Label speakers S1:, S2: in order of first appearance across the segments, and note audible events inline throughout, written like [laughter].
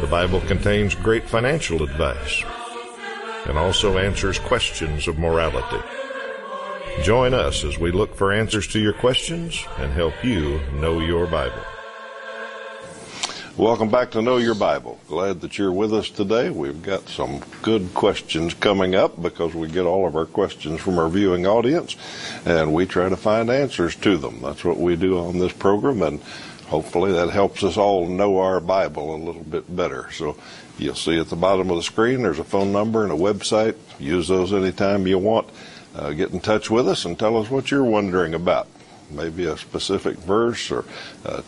S1: The Bible contains great financial advice and also answers questions of morality. Join us as we look for answers to your questions and help you know your Bible. Welcome back to Know Your Bible. Glad that you're with us today. We've got some good questions coming up because we get all of our questions from our viewing audience and we try to find answers to them. That's what we do on this program and hopefully that helps us all know our Bible a little bit better. So you'll see at the bottom of the screen there's a phone number and a website. Use those anytime you want. Uh, get in touch with us and tell us what you're wondering about. Maybe a specific verse or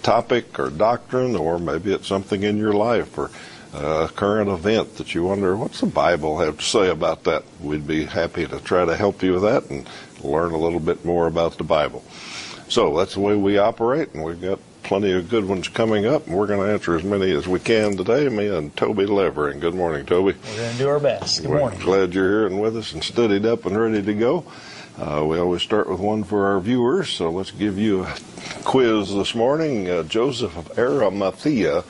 S1: topic or doctrine, or maybe it's something in your life or a current event that you wonder, what's the Bible have to say about that? We'd be happy to try to help you with that and learn a little bit more about the Bible. So that's the way we operate, and we've got plenty of good ones coming up, and we're going to answer as many as we can today. Me and Toby Levering. Good morning, Toby.
S2: We're going to do our best. Good
S1: we're
S2: morning.
S1: Glad you're here and with us and studied up and ready to go. Uh, we always start with one for our viewers, so let's give you a quiz this morning. Uh, Joseph of Arimathea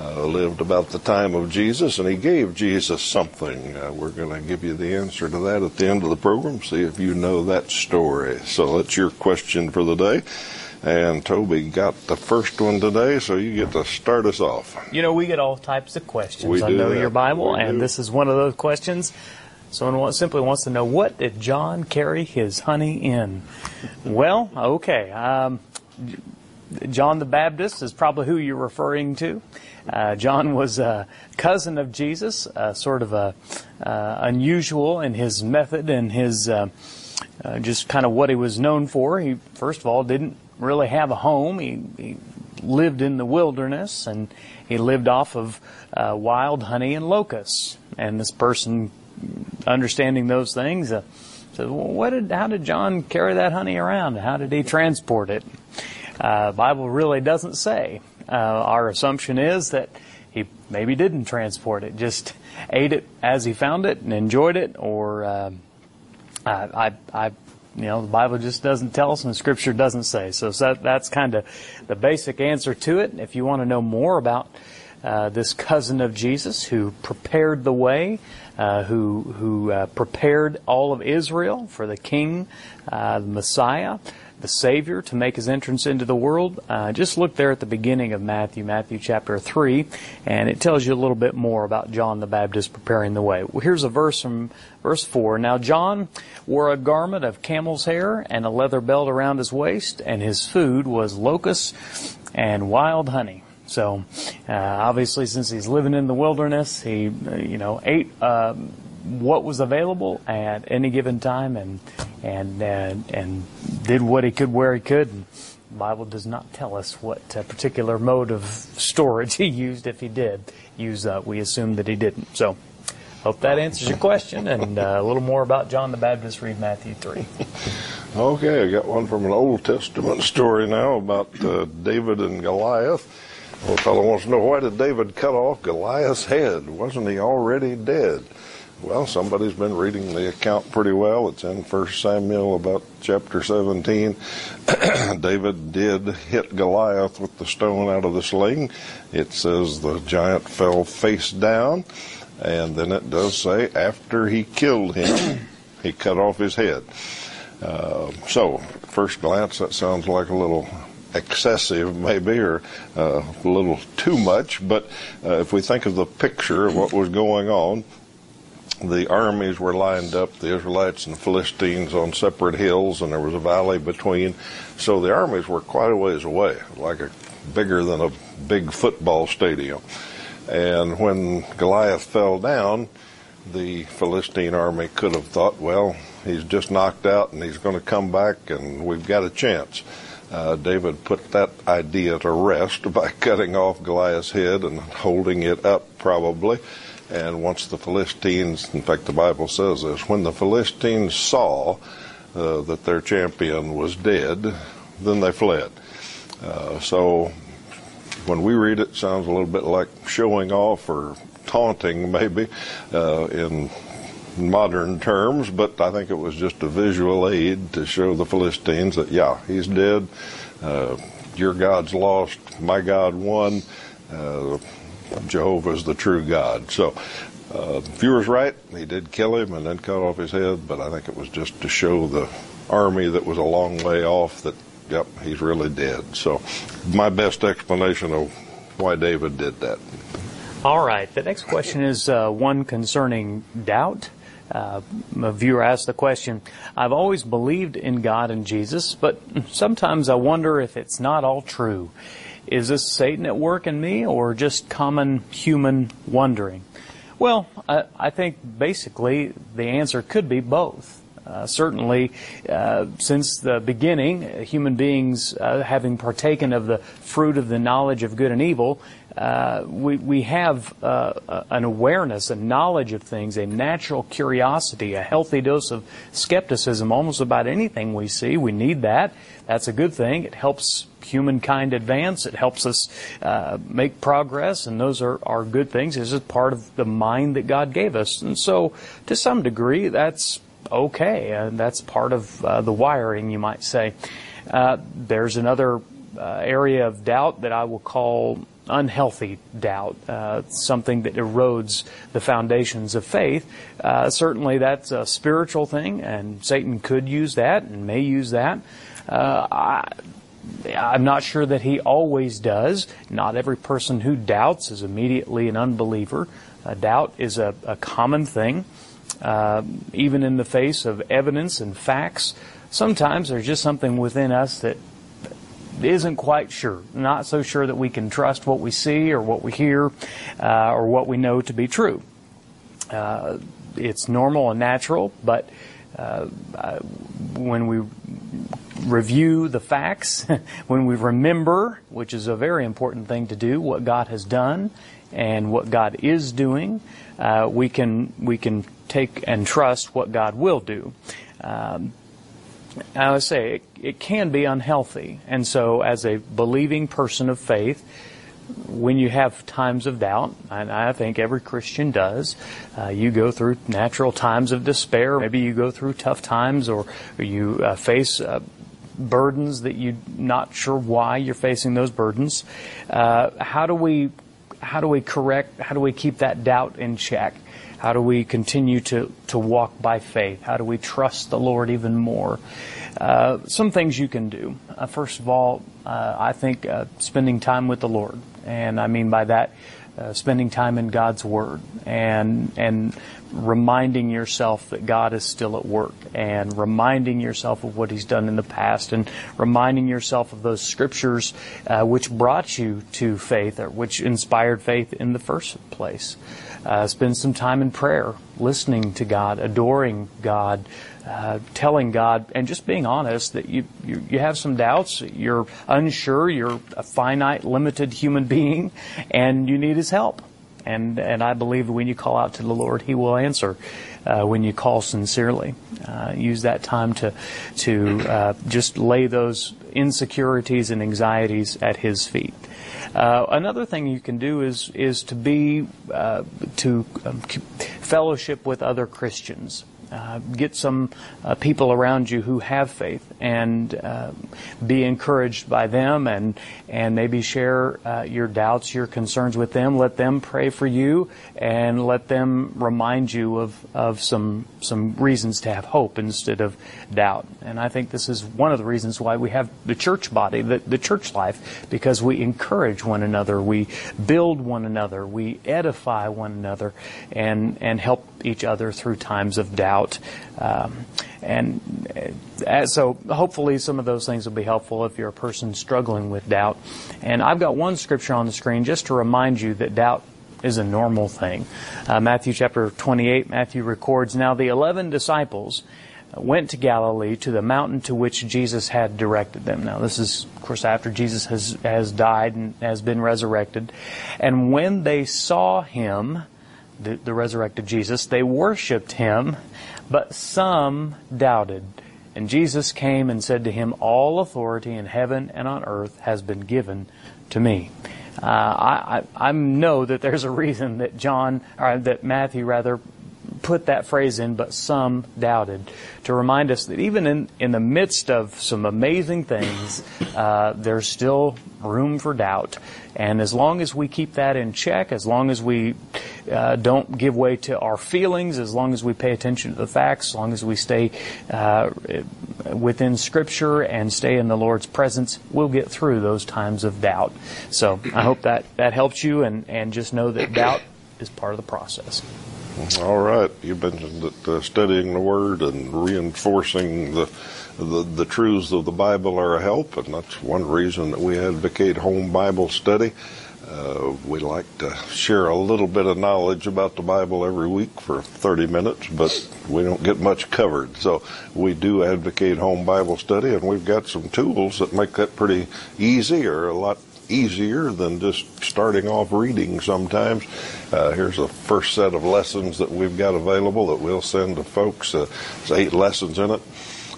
S1: uh, lived about the time of Jesus, and he gave Jesus something. Uh, we're going to give you the answer to that at the end of the program. See if you know that story. So that's your question for the day. And Toby got the first one today, so you get to start us off.
S2: You know, we get all types of questions
S1: We
S2: on
S1: do
S2: Know
S1: that.
S2: Your Bible,
S1: We
S2: and
S1: do.
S2: this is one of those questions. Someone simply wants to know what did John carry his honey in? Well, okay. Um, John the Baptist is probably who you're referring to. Uh, John was a cousin of Jesus, uh, sort of a uh, unusual in his method and his uh, uh, just kind of what he was known for. He first of all didn't really have a home. He, he lived in the wilderness and he lived off of uh, wild honey and locusts. And this person, understanding those things, uh, said, well, "What did? How did John carry that honey around? How did he transport it?" Uh, Bible really doesn't say. Uh, our assumption is that he maybe didn't transport it, just ate it as he found it and enjoyed it, or uh, I, I, I, you know, the Bible just doesn't tell us, and Scripture doesn't say. So that, that's kind of the basic answer to it. If you want to know more about uh, this cousin of Jesus who prepared the way, uh, who who uh, prepared all of Israel for the King, uh, the Messiah, the Savior to make his entrance into the world. Uh, just look there at the beginning of Matthew, Matthew chapter 3, and it tells you a little bit more about John the Baptist preparing the way. Well, here's a verse from verse 4. Now John wore a garment of camel's hair and a leather belt around his waist, and his food was locusts and wild honey. So, uh, obviously, since he's living in the wilderness, he, uh, you know, ate um, what was available at any given time, and and and, and did what he could where he could. And the Bible does not tell us what uh, particular mode of storage [laughs] he used. If he did use that, we assume that he didn't. So, hope that answers your question. And uh, a little more about John the Baptist. Read Matthew three.
S1: Okay, I got one from an Old Testament story now about uh, David and Goliath. Well, fellow wants to know why did David cut off Goliath's head? Wasn't he already dead? Well, somebody's been reading the account pretty well. It's in 1 Samuel about chapter 17. [clears throat] David did hit Goliath with the stone out of the sling. It says the giant fell face down, and then it does say after he killed him, [coughs] he cut off his head. Uh, so, first glance, that sounds like a little excessive, maybe, or uh, a little too much. But uh, if we think of the picture of what was going on, the armies were lined up, the Israelites and the Philistines on separate hills, and there was a valley between. So the armies were quite a ways away, like a bigger than a big football stadium. And when Goliath fell down, the Philistine army could have thought, well, he's just knocked out and he's going to come back and we've got a chance. Uh, David put that idea to rest [laughs] by cutting off Goliath's head and holding it up, probably. And once the Philistines, in fact, the Bible says this, when the Philistines saw uh, that their champion was dead, then they fled. Uh, so when we read it, it sounds a little bit like showing off or taunting, [laughs] maybe, uh, in modern terms, but I think it was just a visual aid to show the Philistines that, yeah, he's dead. Uh, your God's lost. My God won. Uh, Jehovah's the true God. So, uh, viewer's right. He did kill him and then cut off his head, but I think it was just to show the army that was a long way off that, yep, he's really dead. So, my best explanation of why David did that.
S2: All right. The next question is uh, one concerning doubt. Uh, a viewer asked the question I've always believed in God and Jesus, but sometimes I wonder if it's not all true. Is this Satan at work in me or just common human wondering? Well, I, I think basically the answer could be both. Uh, certainly, uh, since the beginning, human beings uh, having partaken of the fruit of the knowledge of good and evil, uh, we, we have uh, an awareness, a knowledge of things, a natural curiosity, a healthy dose of skepticism almost about anything we see. We need that. That's a good thing. It helps humankind advance. It helps us uh, make progress, and those are, are good things. This is part of the mind that God gave us. And so, to some degree, that's okay. And that's part of uh, the wiring, you might say. Uh, there's another uh, area of doubt that I will call unhealthy doubt, uh, something that erodes the foundations of faith. Uh, certainly, that's a spiritual thing, and Satan could use that and may use that. Uh, I, I'm not sure that he always does. Not every person who doubts is immediately an unbeliever. doubt is a, a common thing uh, even in the face of evidence and facts. Sometimes there's just something within us that isn't quite sure, not so sure that we can trust what we see or what we hear uh, or what we know to be true. Uh, it's normal and natural, but uh, when we review the facts, [laughs] when we remember, which is a very important thing to do, what God has done and what God is doing, uh, we can we can take and trust what God will do. Um, I would say it, it can be unhealthy, and so as a believing person of faith, when you have times of doubt, and I think every Christian does, uh, you go through natural times of despair. Maybe you go through tough times, or, you uh, face uh, burdens that you're not sure why you're facing those burdens. Uh, how do we how do we correct? How do we keep that doubt in check? How do we continue to, to walk by faith? How do we trust the Lord even more? Uh, some things you can do. Uh, first of all, uh, I think uh, spending time with the Lord. And I mean by that, uh, spending time in God's Word and, and reminding yourself that God is still at work and reminding yourself of what He's done in the past and reminding yourself of those scriptures uh, which brought you to faith or which inspired faith in the first place. Uh, spend some time in prayer, listening to God, adoring God, uh, telling God, and just being honest that you, you, you have some doubts, you're unsure, you're a finite, limited human being, and you need His help. And and I believe when you call out to the Lord, He will answer. Uh, when you call sincerely, uh, use that time to to uh, just lay those insecurities and anxieties at His feet. Uh, another thing you can do is is to be uh, to um, fellowship with other Christians. Uh, get some people around you who have faith and uh, be encouraged by them and and maybe share uh, your doubts, your concerns with them. Let them pray for you and let them remind you of, of some some reasons to have hope instead of doubt. And I think this is one of the reasons why we have the church body, the, the church life, because we encourage one another, we build one another, we edify one another, and and help each other through times of doubt. Um, and so hopefully some of those things will be helpful if you're a person struggling with doubt. And I've got one scripture on the screen just to remind you that doubt is a normal thing. Uh, Matthew chapter 28, Matthew records, Now the eleven disciples went to Galilee to the mountain to which Jesus had directed them. Now this is, of course, after Jesus has, has died and has been resurrected. And when they saw him, the, the resurrected Jesus. They worshiped him, but some doubted. And Jesus came and said to him, All authority in heaven and on earth has been given to me. Uh, I, I, I know that there's a reason that John, or that Matthew rather, put that phrase in, but some doubted, to remind us that even in, in the midst of some amazing things, uh, there's still room for doubt. And as long as we keep that in check, as long as we uh, don't give way to our feelings, as long as we pay attention to the facts, as long as we stay uh, within Scripture and stay in the Lord's presence, we'll get through those times of doubt. So I hope that that helps you, and, and just know that doubt is part of the process.
S1: All right. You mentioned that uh, studying the Word and reinforcing the, the, the truths of the Bible are a help, and that's one reason that we advocate home Bible study. Uh, we like to share a little bit of knowledge about the Bible every week for 30 minutes, but we don't get much covered. So we do advocate home Bible study, and we've got some tools that make that pretty easy or a lot easier than just starting off reading sometimes. Uh, here's a first set of lessons that we've got available that we'll send to folks. Uh, there's eight lessons in it.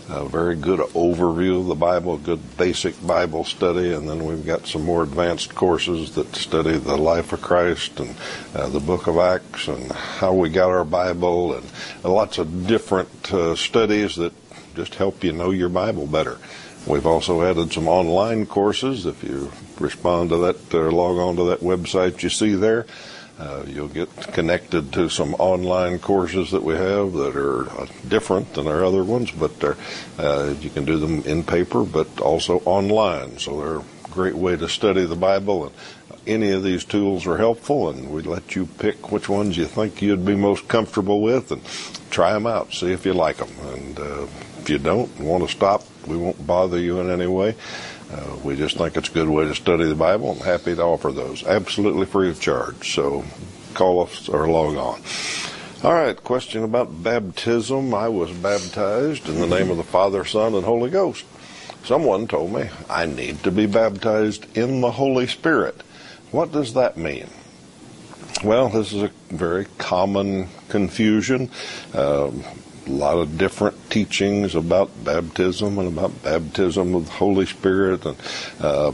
S1: A very good overview of the Bible, a good basic Bible study, and then we've got some more advanced courses that study the life of Christ and uh, the book of Acts and how we got our Bible and lots of different uh, studies that just help you know your Bible better. We've also added some online courses. If you respond to that or log on to that website you see there, uh, you'll get connected to some online courses that we have that are uh, different than our other ones, but uh, you can do them in paper, but also online. So they're a great way to study the Bible. And any of these tools are helpful, and we let you pick which ones you think you'd be most comfortable with, and try them out, see if you like them. And uh, if you don't want to stop, we won't bother you in any way. Uh, we just think it's a good way to study the Bible. I'm happy to offer those absolutely free of charge. So call us or log on. All right, question about baptism. I was baptized in the name of the Father, Son, and Holy Ghost. Someone told me I need to be baptized in the Holy Spirit. What does that mean? Well, this is a very common confusion. Um, a lot of different teachings about baptism and about baptism of the Holy Spirit and uh,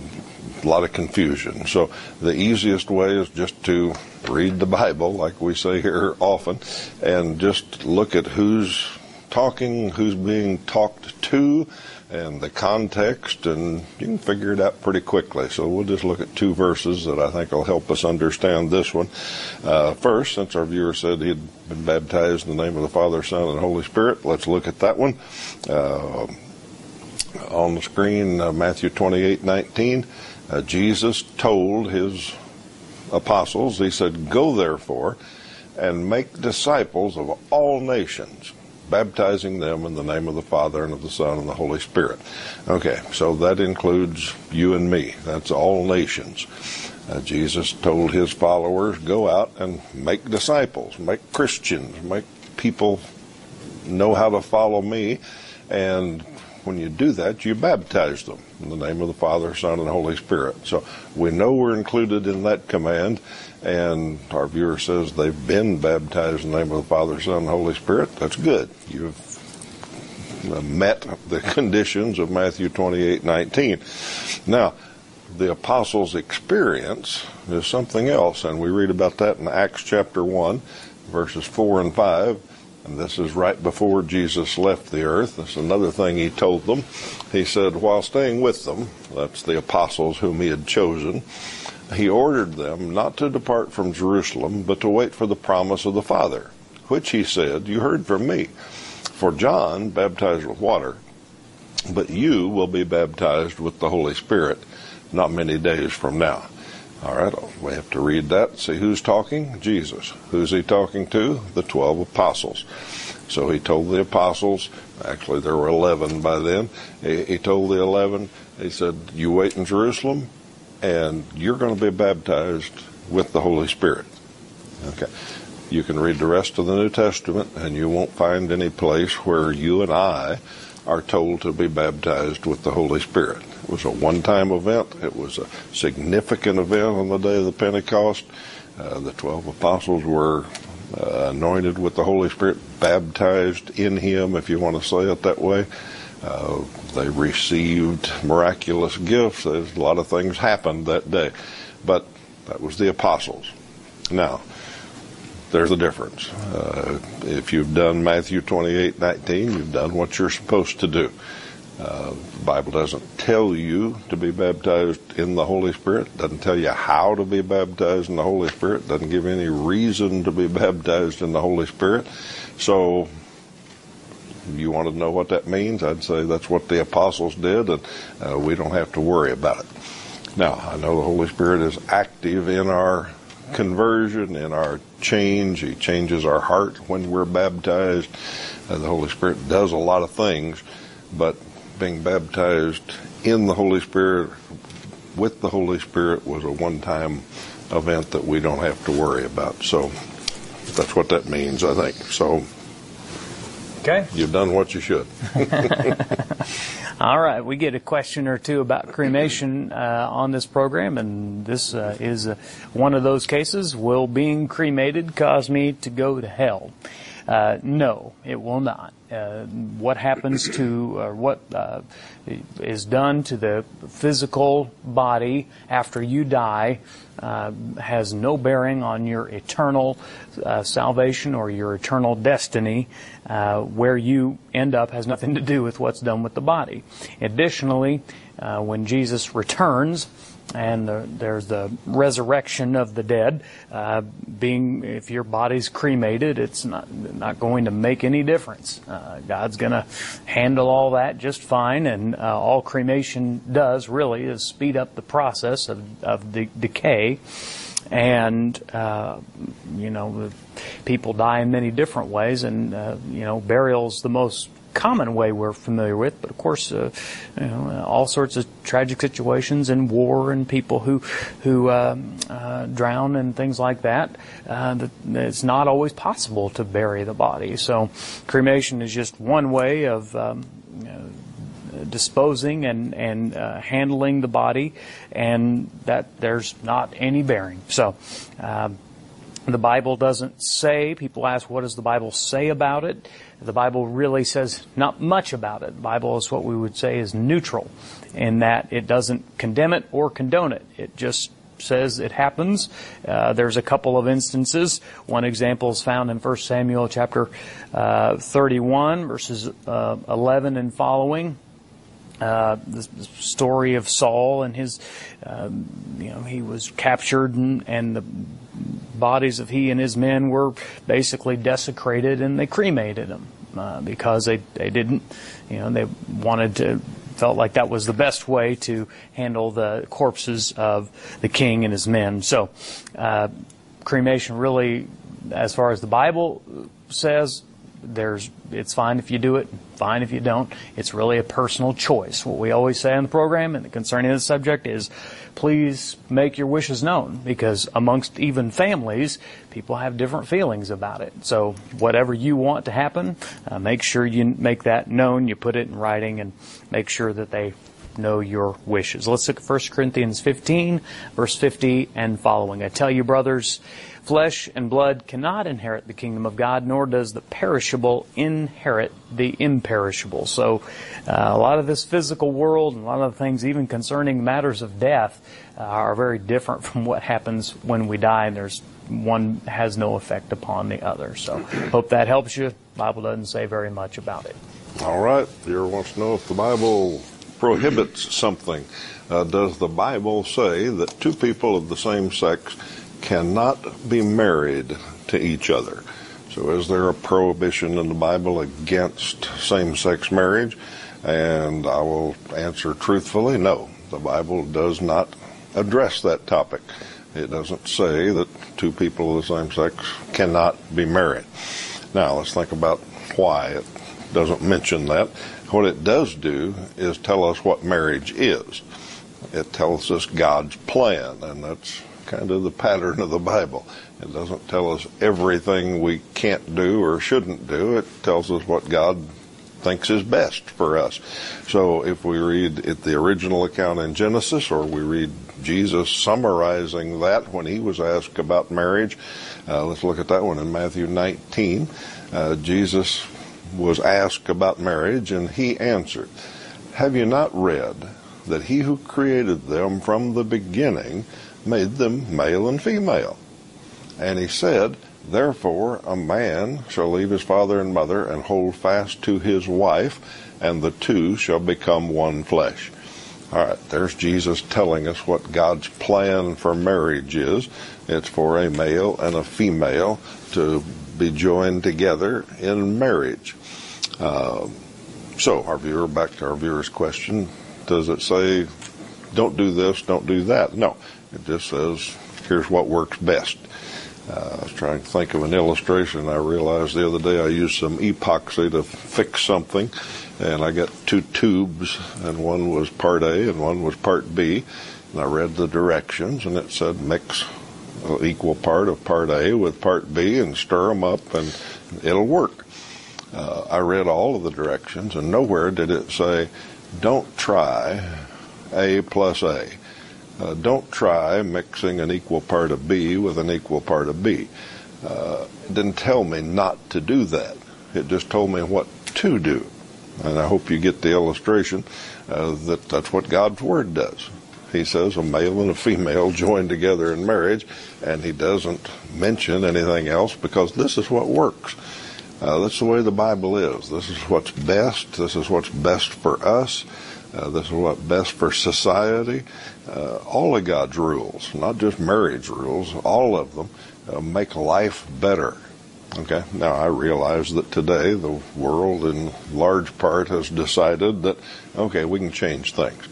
S1: a lot of confusion. So the easiest way is just to read the Bible, like we say here often, and just look at who's talking, who's being talked to, and the context, and you can figure it out pretty quickly. So we'll just look at two verses that I think will help us understand this one. Uh, first, since our viewer said he had been baptized in the name of the Father, Son, and Holy Spirit, let's look at that one. Uh, on the screen, uh, Matthew 28 19, uh, Jesus told his apostles, he said, Go therefore and make disciples of all nations baptizing them in the name of the Father and of the Son and the Holy Spirit. Okay, so that includes you and me. That's all nations. Uh, Jesus told his followers, go out and make disciples, make Christians, make people know how to follow me. And when you do that, you baptize them in the name of the Father, Son, and Holy Spirit. So we know we're included in that command and our viewer says they've been baptized in the name of the Father, Son, and Holy Spirit, that's good. You've met the [laughs] conditions of Matthew 28 19. Now, the apostles' experience is something else, and we read about that in Acts chapter 1, verses 4 and 5. This is right before Jesus left the earth. That's another thing he told them. He said, while staying with them, that's the apostles whom he had chosen, he ordered them not to depart from Jerusalem, but to wait for the promise of the Father, which he said, You heard from me. For John baptized with water, but you will be baptized with the Holy Spirit not many days from now. All right, we have to read that. See who's talking? Jesus. Who's he talking to? The 12 apostles. So he told the apostles, actually there were 11 by then, he, told the 11, he said, You wait in Jerusalem, and you're going to be baptized with the Holy Spirit. Okay. You can read the rest of the New Testament, and you won't find any place where you and I are told to be baptized with the Holy Spirit. It was a one time event, it was a significant event on the day of the Pentecost. Uh, the 12 apostles were uh, anointed with the Holy Spirit, baptized in Him, if you want to say it that way. Uh, they received miraculous gifts. There's a lot of things happened that day. But that was the apostles. Now, there's a difference. Uh, if you've done Matthew 28, 19, you've done what you're supposed to do. Uh, the Bible doesn't tell you to be baptized in the Holy Spirit, doesn't tell you how to be baptized in the Holy Spirit, doesn't give any reason to be [laughs] baptized in the Holy Spirit. So, you want to know what that means? I'd say that's what the apostles did, and uh, we don't have to worry about it. Now, I know the Holy Spirit is active in our conversion, and our change. He changes our heart when we're baptized. Uh, the Holy Spirit does a lot of things, but being baptized in the Holy Spirit with the Holy Spirit was a one-time event that we don't have to worry about. So that's what that means, I think. So
S2: Okay.
S1: you've done what you should. [laughs]
S2: All right, we get a question or two about cremation uh, on this program, and this uh, is uh, one of those cases. Will being cremated cause me to go to hell? Uh, no, it will not. Uh, what happens to, or what uh, is done to the physical body after you die uh, has no bearing on your eternal uh, salvation or your eternal destiny. Uh, where you end up has nothing to do with what's done with the body. Additionally, uh, when Jesus returns, and the, there's the resurrection of the dead. Uh, being if your body's cremated, it's not not going to make any difference. Uh, God's going to handle all that just fine, and uh, all cremation does really is speed up the process of of de- decay. And uh, you know, people die in many different ways, and uh, you know, burial's the most common way we're familiar with, but of course, uh, you know, all sorts of tragic situations in war and people who who um, uh, drown and things like that. Uh, that it's not always possible to bury the body. So, cremation is just one way of. Um, you know, disposing and and uh, handling the body, and that there's not any bearing. So. Um, the Bible doesn't say, people ask, what does the Bible say about it? The Bible really says not much about it. The Bible is what we would say is neutral in that it doesn't condemn it or condone it. It just says it happens. Uh, there's a couple of instances. One example is found in 1 Samuel chapter uh, 31, verses uh, 11 and following. Uh, the story of Saul and his, um, you know, he was captured and, and the bodies of he and his men were basically desecrated and they cremated them uh, because they they didn't you know they wanted to felt like that was the best way to handle the corpses of the king and his men. So uh, cremation really as far as the bible says there's it's fine if you do it fine if you don't. It's really a personal choice. What we always say on the program and concerning this subject is please make your wishes known because amongst even families people have different feelings about it. So whatever you want to happen uh, make sure you make that known. You put it in writing and make sure that they know your wishes let's look at 1 corinthians 15 verse 50 and following i tell you brothers Flesh and blood cannot inherit the kingdom of God, nor does the perishable inherit the imperishable. So, uh, a lot of this physical world and a lot of the things, even concerning matters of death, uh, are very different from what happens when we die, and there's one has no effect upon the other. So, hope that helps you. Bible doesn't say very much about it.
S1: All right. Viewer wants to know if the Bible prohibits something. Uh, does the Bible say that two people of the same sex cannot be married to each other? So, is there a prohibition in the Bible against same sex marriage? And I will answer truthfully no. The Bible does not address that topic. It doesn't say that two people of the same sex cannot be married. Now, let's think about why it doesn't mention that. What it does do is tell us what marriage is. It tells us God's plan, and that's kind of the pattern of the Bible. It doesn't tell us everything we can't do or shouldn't do. It tells us what God thinks is best for us. So if we read it, the original account in Genesis or we read Jesus summarizing that when he was asked about marriage. Uh, let's look at that one in Matthew 19. Uh, Jesus was asked about marriage, and he answered, Have you not read that he who created them from the beginning made them male and female? And he said, Therefore a man shall leave his father and mother and hold fast to his wife, and the two shall become one flesh. All right, there's Jesus telling us what God's plan for marriage is. It's for a male and a female to be joined together in marriage. Uh, so, our viewer, back to our viewer's question, does it say, don't do this, don't do that? No. It just says, here's what works best. Uh, I was trying to think of an illustration. I realized the other day I used some epoxy to fix something, and I got two tubes, and one was part A and one was part B. And I read the directions, and it said mix equal part of part A with part B and stir them up, and it'll work. Uh, I read all of the directions, and nowhere did it say, don't try A plus A. Uh, don't try mixing an equal part of B with an equal part of B. Uh, it didn't tell me not to do that. It just told me what to do. And I hope you get the illustration uh, that that's what God's Word does. He says a male and a female joined together in marriage, and he doesn't mention anything else because this is what works. Uh, that's the way the Bible is. This is what's best. This is what's best for us. Uh, this is what's best for society. Uh, all of God's rules, not just marriage rules, all of them uh, make life better. Okay. Now I realize that today the world, in large part, has decided that okay, we can change things.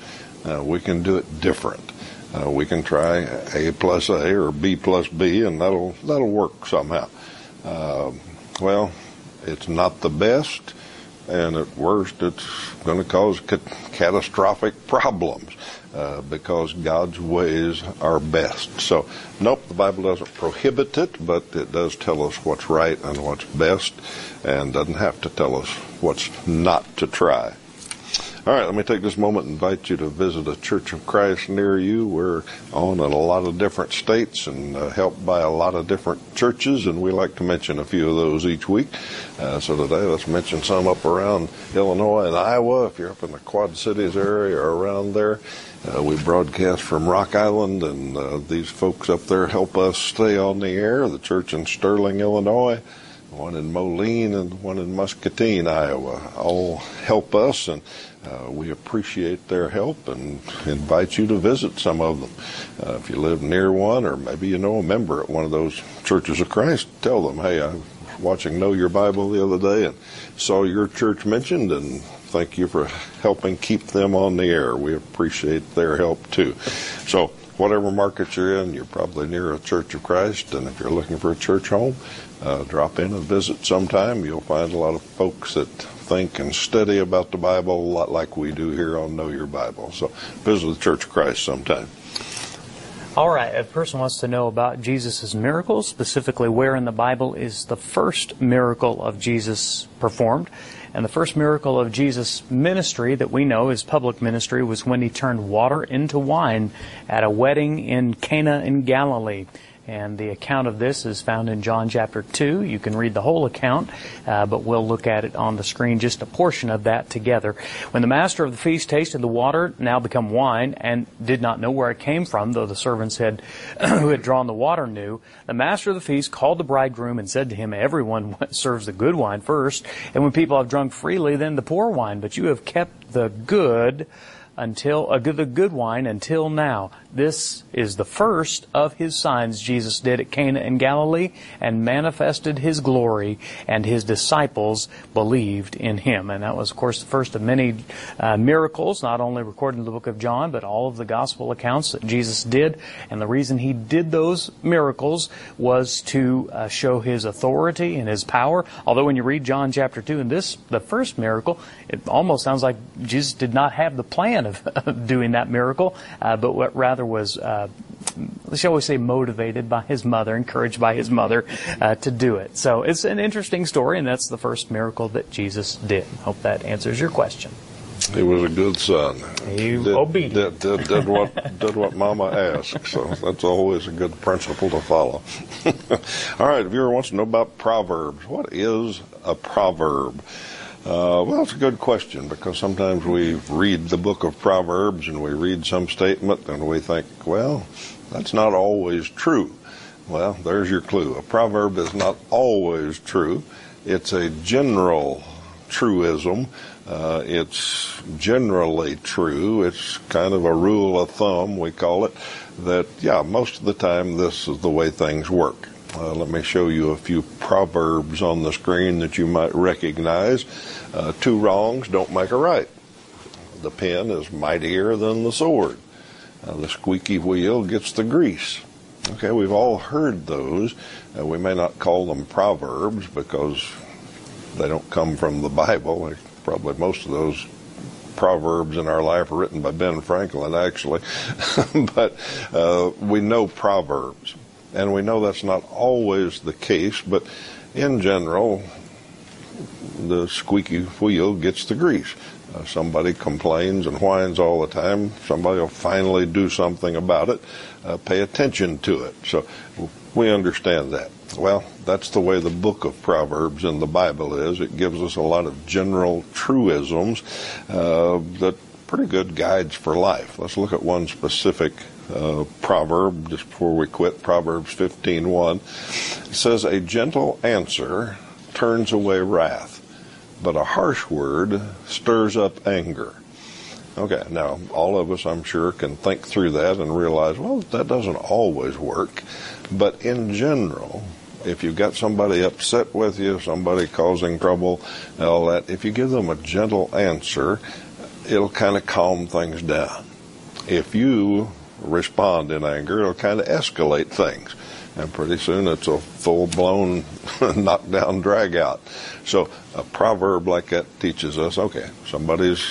S1: Uh, we can do it different. Uh, we can try A plus A or B plus B, and that'll that'll work somehow. Uh, well, it's not the best, and at worst, it's going to cause ca- catastrophic problems. Uh, because God's ways are best. So, nope, the Bible doesn't prohibit it, but it does tell us what's right and what's best, and doesn't have to tell us what's not to try. All right, let me take this moment and invite you to visit a Church of Christ near you. We're on in a lot of different states and uh, helped by a lot of different churches, and we like to mention a few of those each week. Uh, so today, let's mention some up around Illinois and Iowa. If you're up in the Quad Cities area or around there, uh, we broadcast from Rock Island, and uh, these folks up there help us stay on the air. The church in Sterling, Illinois one in Moline and one in Muscatine, Iowa, all help us, and uh, we appreciate their help and invite you to visit some of them. Uh, if you live near one, or maybe you know a member at one of those churches of Christ, tell them, hey, I was watching Know Your Bible the other day and saw your church mentioned, and thank you for helping keep them on the air. We appreciate their help too. So, whatever market you're in, you're probably near a Church of Christ, and if you're looking for a church home, uh, drop in and visit sometime. You'll find a lot of folks that think and study about the Bible a lot like we do here on Know Your Bible. So visit the Church of Christ sometime.
S2: All right, a person wants to know about Jesus' miracles, specifically where in the Bible is the first miracle of Jesus performed. And the first miracle of Jesus' ministry that we know, his public ministry, was when he turned water into wine at a wedding in Cana in Galilee. And the account of this is found in John chapter 2. You can read the whole account, uh, but we'll look at it on the screen, just a portion of that together. When the master of the feast tasted the water, now become wine, and did not know where it came from, though the servants had, [clears throat] who had drawn the water knew, the master of the feast called the bridegroom and said to him, Everyone [laughs] serves the good wine first, and when people have drunk freely, then the poor wine, but you have kept the good until uh, the good wine until now. This is the first of his signs Jesus did at Cana in Galilee and manifested his glory, and his disciples believed in him. And that was, of course, the first of many uh, miracles, not only recorded in the book of John, but all of the gospel accounts that Jesus did. And the reason he did those miracles was to uh, show his authority and his power. Although when you read John chapter 2 and this, the first miracle, it almost sounds like Jesus did not have the plan [laughs] of doing that miracle, uh, but what rather was, uh, shall we say, motivated by his mother, encouraged by his mother uh, to do it. So it's an interesting story, and that's the first miracle that Jesus did. Hope that answers your question.
S1: He was a good son.
S2: He
S1: did,
S2: obedient.
S1: Did, did, did what did what Mama asked. So that's always a good principle to follow. [laughs] All right, if you ever wants to know about proverbs, what is a proverb? Uh, well, it's a good question because sometimes we read the book of Proverbs and we read some statement and we think, well, that's not always true. Well, there's your clue. A proverb is not always true. It's a general truism. Uh, it's generally true. It's kind of a rule of thumb, we call it, that, yeah, most of the time this is the way things work. Uh, let me show you a few proverbs on the screen that you might recognize. Uh, two wrongs don't make a right. The pen is mightier than the sword. Uh, the squeaky wheel gets the grease. Okay, we've all heard those. Uh, we may not call them proverbs because they don't come from the Bible. Probably most of those proverbs in our life are written by Ben Franklin, actually. [laughs] but uh, we know proverbs. And we know that's not always the case, but in general, the squeaky wheel gets the grease. Uh, somebody complains and whines all the time. Somebody will finally do something about it. Uh, pay attention to it. So we understand that. Well, that's the way the book of Proverbs in the Bible is. It gives us a lot of general truisms uh, that pretty good guides for life. Let's look at one specific uh, proverb just before we quit. Proverbs 15:1 says, "A gentle answer turns away wrath, but a harsh word stirs up anger." Okay, now all of us, I'm sure, can think through that and realize, well, that doesn't always work. But in general, if you've got somebody upset with you, somebody causing trouble, all that, if you give them a gentle answer, it'll kind of calm things down. If you respond in anger, it'll kind of escalate things. And pretty soon it's a full blown [laughs] knockdown drag out. So a proverb like that teaches us okay, somebody's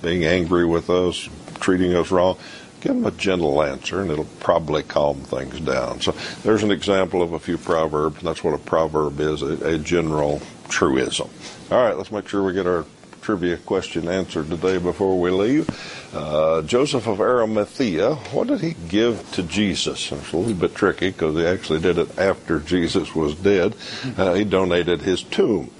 S1: being angry with us, treating us wrong. Give them a gentle answer and it'll probably calm things down. So there's an example of a few proverbs. That's what a proverb is a, a general truism. All right, let's make sure we get our trivia question answered today before we leave. Uh, Joseph of Arimathea, what did he give to Jesus? It's a little bit tricky because he actually did it after Jesus was dead. Uh, he donated his tomb.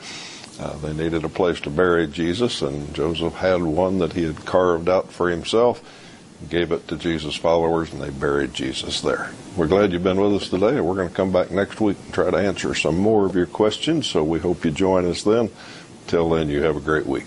S1: Uh, they needed a place to bury Jesus, and Joseph had one that he had carved out for himself, gave it to Jesus' followers, and they buried Jesus there. We're glad you've been with us today, and we're going to come back next week and try to answer some more of your questions, so we hope you join us then. Till then, you have a great week.